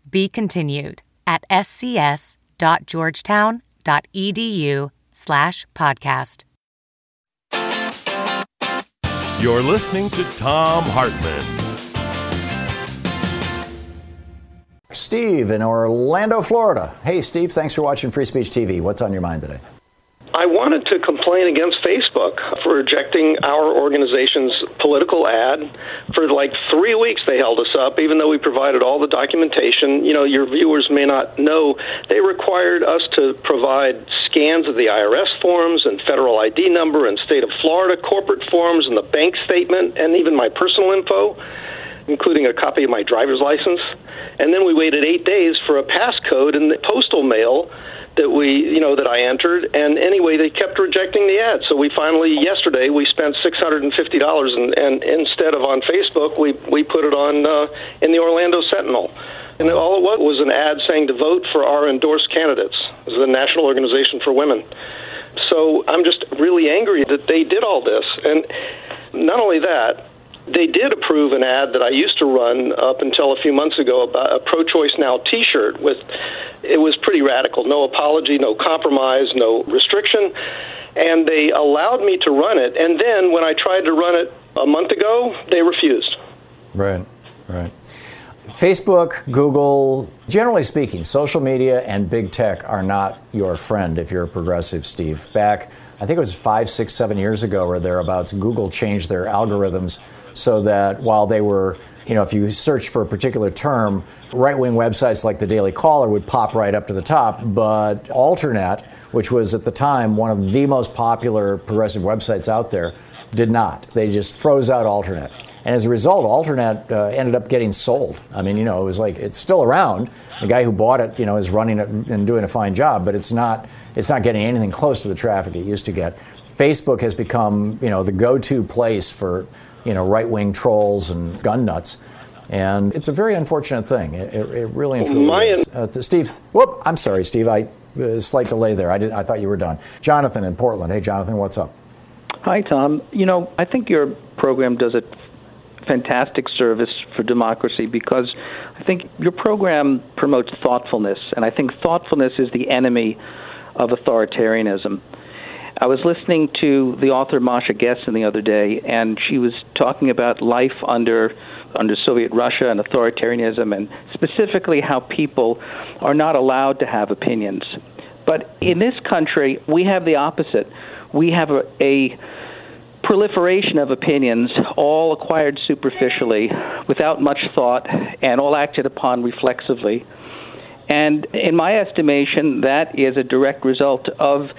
be continued at scs.georgetown.edu slash podcast. You're listening to Thom Hartmann. Steve in Orlando, Florida. Hey, Steve, thanks for watching Free Speech TV. What's on your mind today? I wanted to complain against Facebook for rejecting our organization's political ad. For like three weeks, they held us up, even though we provided all the documentation. You know, your viewers may not know they required us to provide scans of the IRS forms and federal ID number and state of Florida corporate forms and the bank statement and even my personal info, including a copy of my driver's license. And then we waited eight days for a passcode in the postal mail that we, you know, that I entered. And anyway, they kept rejecting the ad. So we finally, yesterday, we spent six hundred and fifty dollars, and instead of on Facebook, we we put it on uh, in the Orlando Sentinel. And all it was was an ad saying to vote for our endorsed candidates, as the National Organization for Women. So I'm just really angry that they did all this. And not only that, they did approve an ad that I used to run up until a few months ago about a pro choice now t shirt with it was pretty radical. No apology, no compromise, no restriction. and they allowed me to run it. And then when I tried to run it a month ago, they refused. Right, right. Facebook, Google, generally speaking, social media and big tech are not your friend if you're a progressive, Steve. Back, I think it was five, six, seven years ago or thereabouts, Google changed their algorithms so that while they were you know, if you search for a particular term, right wing websites like the Daily Caller would pop right up to the top. But Alternet, which was at the time one of the most popular progressive websites out there, did not. They just froze out Alternet. And as a result, Alternet uh, ended up getting sold. I mean, you know, it was like it's still around. The guy who bought it, you know, is running it and doing a fine job, but it's not it's not getting anything close to the traffic it used to get. Facebook has become, you know, the go-to place for you know, right wing trolls and gun nuts. And it's a very unfortunate thing. It, it really and truly My is. Uh, Steve, whoop, I'm sorry, Steve. I uh, slight delay there. I did. I thought you were done. Jonathan in Portland. Hey, Jonathan, what's up? Hi, Thom. You know, I think your program does a fantastic service for democracy because I think your program promotes thoughtfulness, and I think thoughtfulness is the enemy of authoritarianism. I was listening to the author Masha Gessen the other day, and she was talking about life under under Soviet Russia and authoritarianism, and specifically how people are not allowed to have opinions. But in this country, we have the opposite. We have a, a proliferation of opinions, all acquired superficially, without much thought, and all acted upon reflexively. And in my estimation, that is a direct result of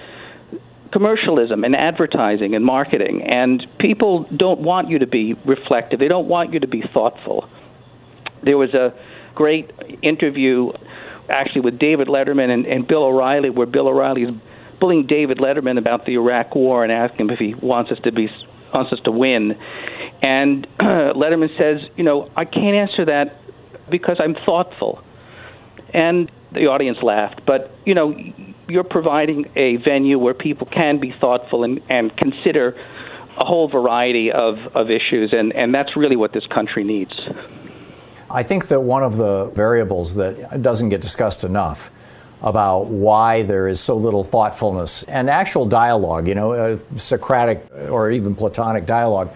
commercialism and advertising and marketing. And people don't want you to be reflective, they don't want you to be thoughtful. There was a great interview actually with David Letterman and, and Bill O'Reilly, where Bill O'Reilly is bullying David Letterman about the Iraq War and asking him if he wants us to be wants us to win. And uh, Letterman says, you know, I can't answer that because I'm thoughtful. And the audience laughed. But you know, you're providing a venue where people can be thoughtful and, and consider a whole variety of, of issues, and, and that's really what this country needs. I think that one of the variables that doesn't get discussed enough about why there is so little thoughtfulness and actual dialogue, you know, uh, Socratic or even Platonic dialogue,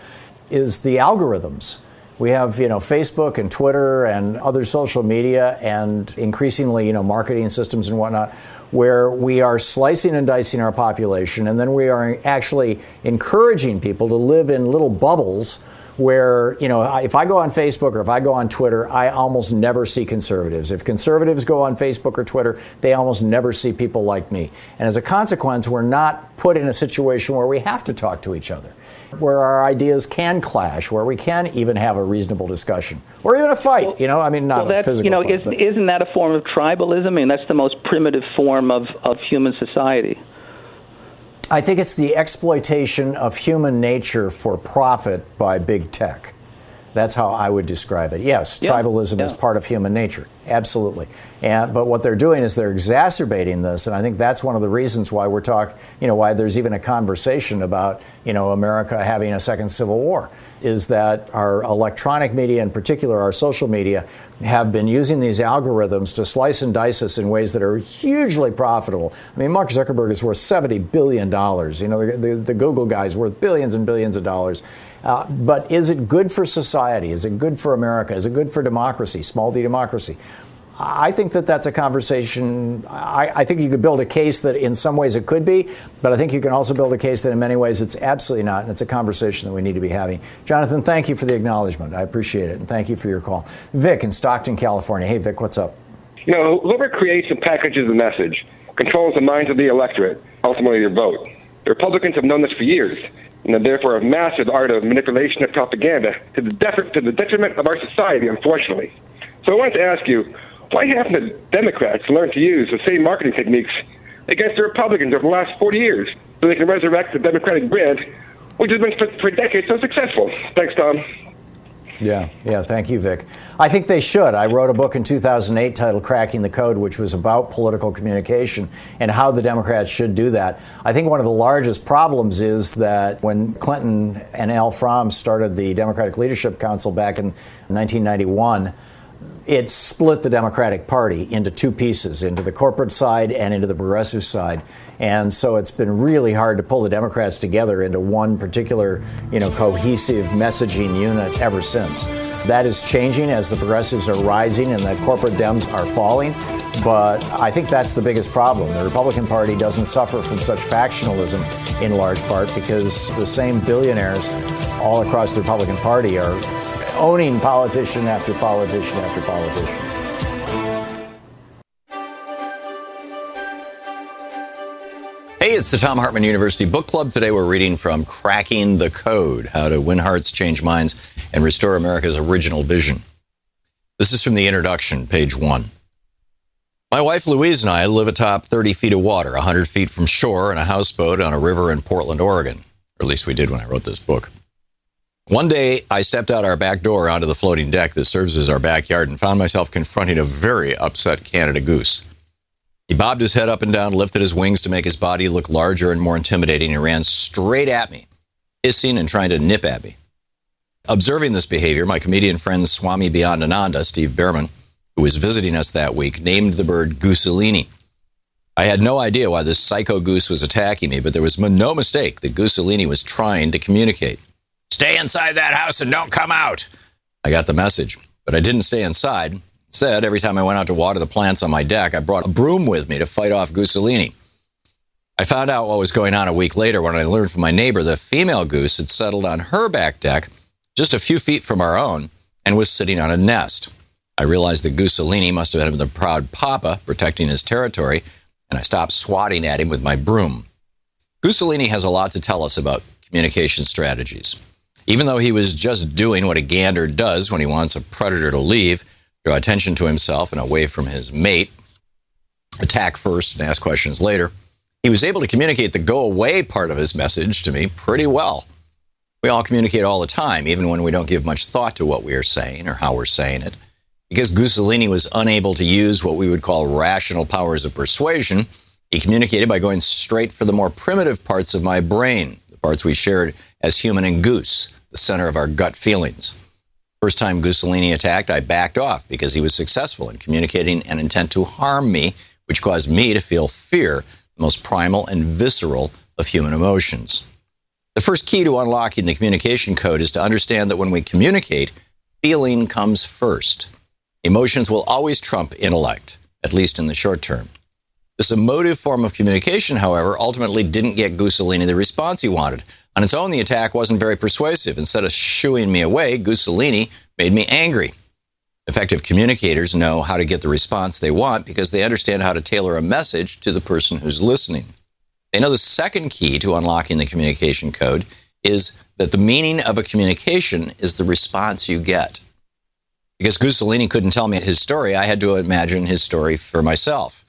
is the algorithms. We have, you know, Facebook and Twitter and other social media and increasingly, you know, marketing systems and whatnot, where we are slicing and dicing our population, and then we are actually encouraging people to live in little bubbles where, you know, if I go on Facebook or if I go on Twitter, I almost never see conservatives. If conservatives go on Facebook or Twitter, they almost never see people like me. And as a consequence, we're not put in a situation where we have to talk to each other where our ideas can clash, where we can even have a reasonable discussion, or even a fight. Well, you know, I mean, not well, a physical you know, fight, isn't, isn't that a form of tribalism? I mean, that's the most primitive form of, of human society. I think it's the exploitation of human nature for profit by big tech. That's how I would describe it. Yes, yeah, tribalism yeah. is part of human nature, absolutely. And but what they're doing is they're exacerbating this, and I think that's one of the reasons why we're talking. You know, why there's even a conversation about you know America having a second civil war, is that our electronic media, in particular our social media, have been using these algorithms to slice and dice us in ways that are hugely profitable. I mean, Mark Zuckerberg is worth seventy billion dollars. You know, the, the, the Google guy is worth billions and billions of dollars. Uh, but is it good for society? Is it good for America? Is it good for democracy, small d democracy? I think that that's a conversation. I, I, think you could build a case that in some ways it could be, but I think you can also build a case that in many ways it's absolutely not, and it's a conversation that we need to be having. Jonathan, thank you for the acknowledgement. I appreciate it, and thank you for your call. Vic in Stockton, California. Hey, Vic, what's up? You know, whoever creates and packages the message controls the minds of the electorate, ultimately their vote. The Republicans have known this for years and therefore a massive art of manipulation of propaganda to the, def- to the detriment of our society, unfortunately. So I wanted to ask you, why haven't the Democrats learned to use the same marketing techniques against the Republicans over the last 40 years so they can resurrect the Democratic brand, which has been for, for decades so successful? Thanks, Thom. Yeah, yeah, thank you, Vic. I think they should. I wrote a book in 2008 titled Cracking the Code, which was about political communication and how the Democrats should do that. I think one of the largest problems is that when Clinton and Al From started the Democratic Leadership Council back in 1991, it split the Democratic Party into two pieces, into the corporate side and into the progressive side. And so it's been really hard to pull the Democrats together into one particular, you know, cohesive messaging unit ever since. That is changing as the progressives are rising and the corporate Dems are falling. But I think that's the biggest problem. The Republican Party doesn't suffer from such factionalism in large part because the same billionaires all across the Republican Party are owning politician after politician after politician. Hey, it's the Thom Hartmann University Book Club. Today we're reading from Cracking the Code How to Win Hearts, Change Minds, and Restore America's Original Vision. This is from the introduction, page one. My wife Louise and I live atop 30 feet of water, 100 feet from shore, in a houseboat on a river in Portland, Oregon. Or at least we did when I wrote this book. One day, I stepped out our back door onto the floating deck that serves as our backyard and found myself confronting a very upset Canada goose. He bobbed his head up and down, lifted his wings to make his body look larger and more intimidating, and ran straight at me, hissing and trying to nip at me. Observing this behavior, my comedian friend Swami Beyondananda, Steve Bhaerman, who was visiting us that week, named the bird Gooselini. I had no idea why this psycho goose was attacking me, but there was no mistake that Gooselini was trying to communicate. Stay inside that house and don't come out. I got the message, but I didn't stay inside. Instead, every time I went out to water the plants on my deck, I brought a broom with me to fight off Gooselini. I found out what was going on a week later when I learned from my neighbor a female goose had settled on her back deck just a few feet from our own and was sitting on a nest. I realized that Gooselini must have been the proud papa protecting his territory, and I stopped swatting at him with my broom. Gooselini has a lot to tell us about communication strategies. Even though he was just doing what a gander does when he wants a predator to leave, draw attention to himself and away from his mate, attack first and ask questions later, he was able to communicate the go away part of his message to me pretty well. We all communicate all the time, even when we don't give much thought to what we are saying or how we're saying it. Because Gooselini was unable to use what we would call rational powers of persuasion, he communicated by going straight for the more primitive parts of my brain, the parts we shared as human and goose the center of our gut feelings. First time Gooselini attacked, I backed off because he was successful in communicating an intent to harm me, which caused me to feel fear, the most primal and visceral of human emotions. The first key to unlocking the communication code is to understand that when we communicate, feeling comes first. Emotions will always trump intellect, at least in the short term. This emotive form of communication, however, ultimately didn't get Gooselini the response he wanted. On its own, the attack wasn't very persuasive. Instead of shooing me away, Gooselini made me angry. Effective communicators know how to get the response they want because they understand how to tailor a message to the person who's listening. They know the second key to unlocking the communication code is that the meaning of a communication is the response you get. Because Gooselini couldn't tell me his story, I had to imagine his story for myself.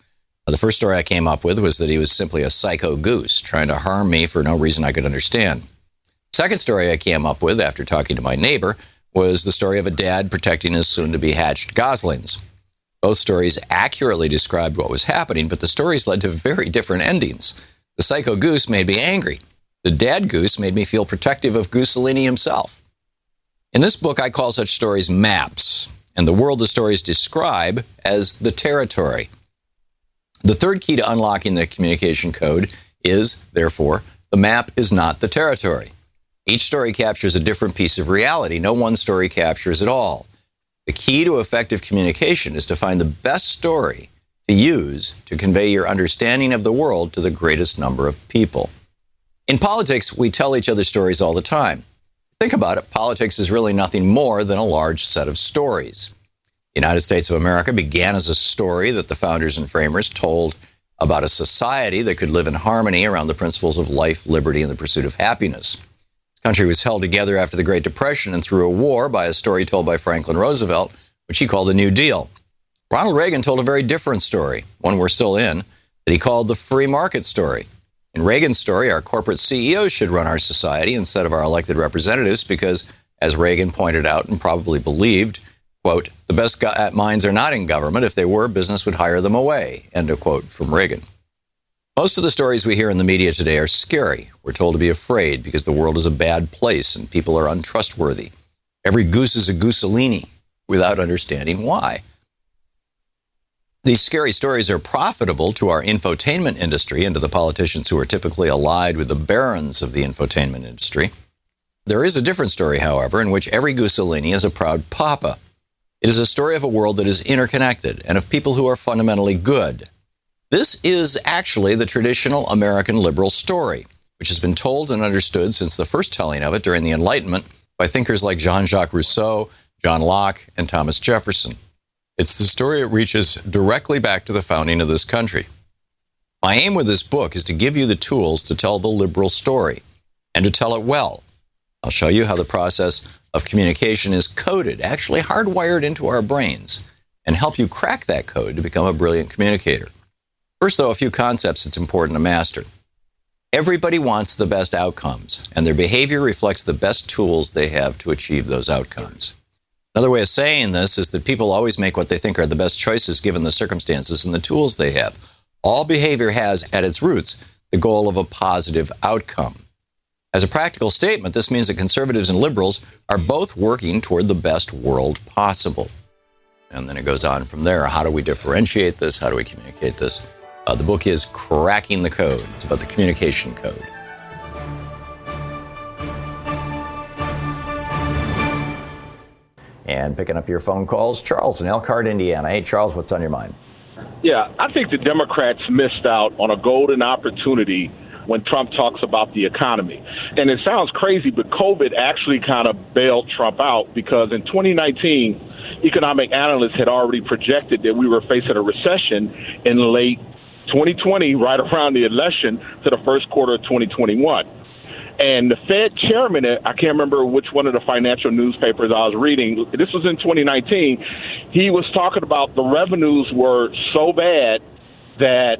The first story I came up with was that he was simply a psycho goose trying to harm me for no reason I could understand. Second story I came up with after talking to my neighbor was the story of a dad protecting his soon to be hatched goslings. Both stories accurately described what was happening, but the stories led to very different endings. The psycho goose made me angry. The dad goose made me feel protective of Gooselini himself. In this book, I call such stories maps, and the world the stories describe as the territory. The third key to unlocking the communication code is, therefore, the map is not the territory. Each story captures a different piece of reality. No one story captures it all. The key to effective communication is to find the best story to use to convey your understanding of the world to the greatest number of people. In politics, we tell each other stories all the time. Think about it, politics is really nothing more than a large set of stories. United States of America began as a story that the founders and framers told about a society that could live in harmony around the principles of life, liberty, and the pursuit of happiness. The country was held together after the Great Depression and through a war by a story told by Franklin Roosevelt, which he called the New Deal. Ronald Reagan told a very different story, one we're still in, that he called the free market story. In Reagan's story, our corporate CEOs should run our society instead of our elected representatives because, as Reagan pointed out and probably believed, Quote, the best minds are not in government. If they were, business would hire them away. End of quote from Reagan. Most of the stories we hear in the media today are scary. We're told to be afraid because the world is a bad place and people are untrustworthy. Every goose is a gooselini. without understanding why. These scary stories are profitable to our infotainment industry and to the politicians who are typically allied with the barons of the infotainment industry. There is a different story, however, in which every Mussolini is a proud papa. It is a story of a world that is interconnected and of people who are fundamentally good. This is actually the traditional American liberal story, which has been told and understood since the first telling of it during the Enlightenment by thinkers like Jean Jacques Rousseau, John Locke, and Thomas Jefferson. It's the story that reaches directly back to the founding of this country. My aim with this book is to give you the tools to tell the liberal story and to tell it well. I'll show you how the process of communication is coded, actually hardwired into our brains, and help you crack that code to become a brilliant communicator. First, though, a few concepts it's important to master. Everybody wants the best outcomes, and their behavior reflects the best tools they have to achieve those outcomes. Another way of saying this is that people always make what they think are the best choices given the circumstances and the tools they have. All behavior has at its roots the goal of a positive outcome. As a practical statement, this means that conservatives and liberals are both working toward the best world possible. And then it goes on from there. How do we differentiate this? How do we communicate this? Uh, the book is Cracking the Code. It's about the communication code. And picking up your phone calls, Charles in Elkhart, Indiana. Hey, Charles, what's on your mind? Yeah, I think the Democrats missed out on a golden opportunity when Trump talks about the economy. And it sounds crazy, but COVID actually kind of bailed Trump out because in 2019, economic analysts had already projected that we were facing a recession in late 2020, right around the election, to the first quarter of 2021. And the Fed chairman, uh, I can't remember which one of the financial newspapers I was reading, this was in 2019, he was talking about the revenues were so bad that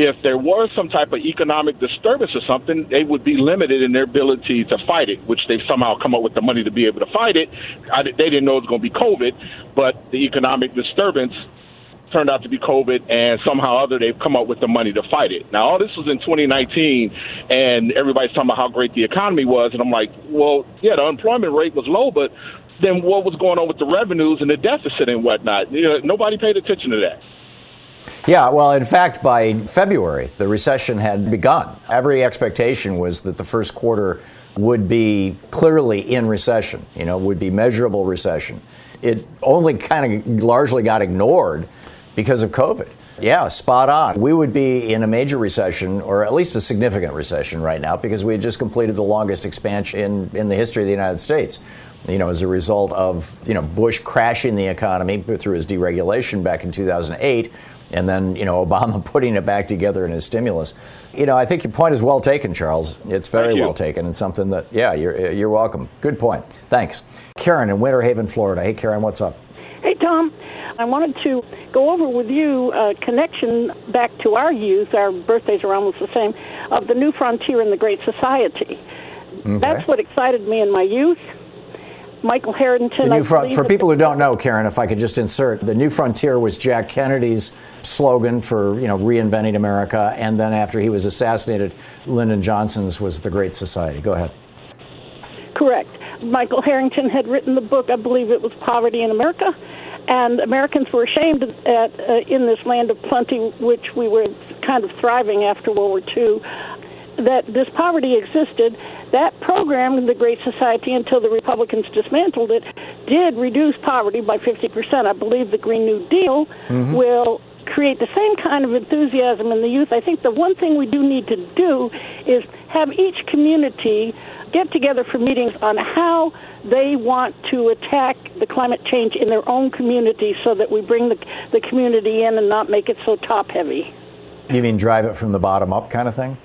if there was some type of economic disturbance or something, they would be limited in their ability to fight it, which they've somehow come up with the money to be able to fight it. I, they didn't know it was going to be COVID, but the economic disturbance turned out to be COVID, and somehow or other they've come up with the money to fight it. Now, all this was in 2019, and everybody's talking about how great the economy was, and I'm like, well, yeah, the unemployment rate was low, but then what was going on with the revenues and the deficit and whatnot? You know, nobody paid attention to that. Yeah, well, in fact, by February, the recession had begun. Every expectation was that the first quarter would be clearly in recession, you know, would be measurable recession. It only kind of largely got ignored because of COVID. Yeah, spot on. We would be in a major recession, or at least a significant recession right now, because we had just completed the longest expansion in, in the history of the United States. You know, as a result of you know Bush crashing the economy through his deregulation back in 2008, and then you know Obama putting it back together in his stimulus. You know, I think your point is well taken, Charles. It's very well taken, and something that yeah, you're you're welcome. Good point. Thanks, Karen in Winter Haven, Florida. Hey, Karen, what's up? Hey, Thom. I wanted to go over with you a connection back to our youth. Our birthdays are almost the same of the New Frontier and the Great Society. Okay. That's what excited me in my youth. Michael Harrington. The new front, for people who don't know, Karen, if I could just insert, the New Frontier was Jack Kennedy's slogan for you know reinventing America, and then after he was assassinated, Lyndon Johnson's was the Great Society. Go ahead. Correct. Michael Harrington had written the book, I believe it was Poverty in America, and Americans were ashamed at, uh, in this land of plenty, which we were kind of thriving after World War II, that this poverty existed. That program, in the Great Society, until the Republicans dismantled it, did reduce poverty by 50%. I believe the Green New Deal Mhm. will create the same kind of enthusiasm in the youth. I think the one thing we do need to do is have each community get together for meetings on how they want to attack the climate change in their own community so that we bring the, the community in and not make it so top heavy. You mean drive it from the bottom up kind of thing?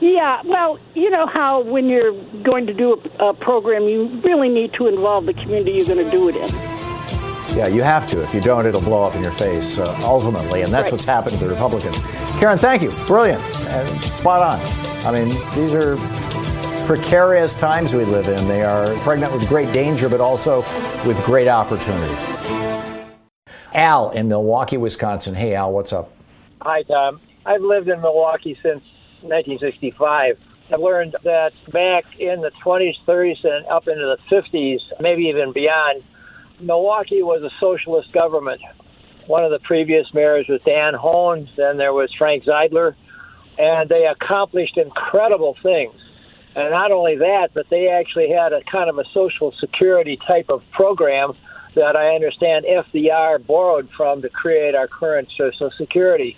Yeah, well, you know how when you're going to do a, a program, you really need to involve the community you're going to do it in. Yeah, you have to. If you don't, it'll blow up in your face uh, ultimately, and that's Right. what's happened to the Republicans. Karen, thank you. Brilliant and spot on. I mean, these are precarious times we live in. They are pregnant with great danger, but also with great opportunity. Al in Milwaukee, Wisconsin. Hey, Al, what's up? Hi, Thom. I've lived in Milwaukee since 1965. I've learned that back in the 20s, 30s, and up into the 50s, maybe even beyond, Milwaukee was a socialist government. One of the previous mayors was Dan Hoan, then there was Frank Zeidler, and they accomplished incredible things. And not only that, but they actually had a kind of a social security type of program that I understand FDR borrowed from to create our current social security.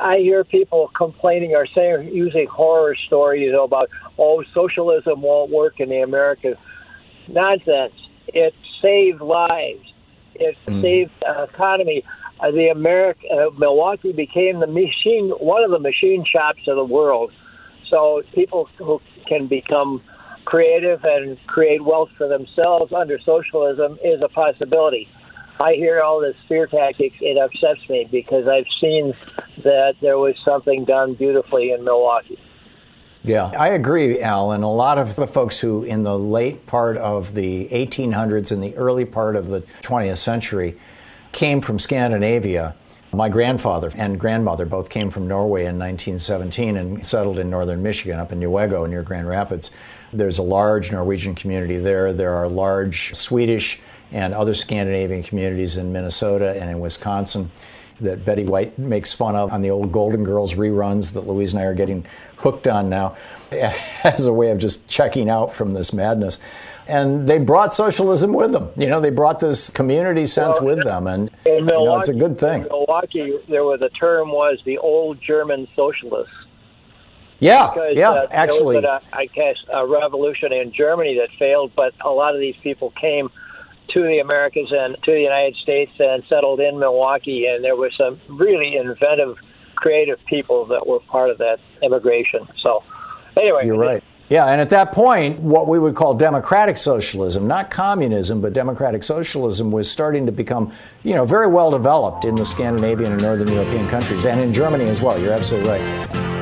I hear people complaining or saying using horror stories about oh socialism won't work in the American nonsense. It saved lives. It mm. saved uh, economy. Uh, the America uh, Milwaukee became the machine one of the machine shops of the world. So people who can become creative and create wealth for themselves under socialism is a possibility. I hear all this fear tactics, it upsets me because I've seen that there was something done beautifully in Milwaukee. Yeah, I agree, Alan. A lot of the folks who, in the late part of the 1800s and the early part of the 20th century, came from Scandinavia. My grandfather and grandmother both came from Norway in 1917 and settled in northern Michigan, up in Newaygo near Grand Rapids. There's a large Norwegian community there. There are large Swedish and other Scandinavian communities in Minnesota and in Wisconsin that Betty White makes fun of on the old Golden Girls reruns that Louise and I are getting hooked on now as a way of just checking out from this madness. And they brought socialism with them. You know, they brought this community sense well, with them, and you know, it's a good thing. In Milwaukee, there was a term was the old German socialists. Yeah, because, yeah, uh, actually, there was a, I guess a revolution in Germany that failed, but a lot of these people came to the Americas and to the United States and settled in Milwaukee. And there were some really inventive, creative people that were part of that immigration. So, anyway, you're right. Yeah, and at that point, what we would call democratic socialism, not communism, but democratic socialism, was starting to become, you know, very well developed in the Scandinavian and Northern European countries, and in Germany as well. You're absolutely right.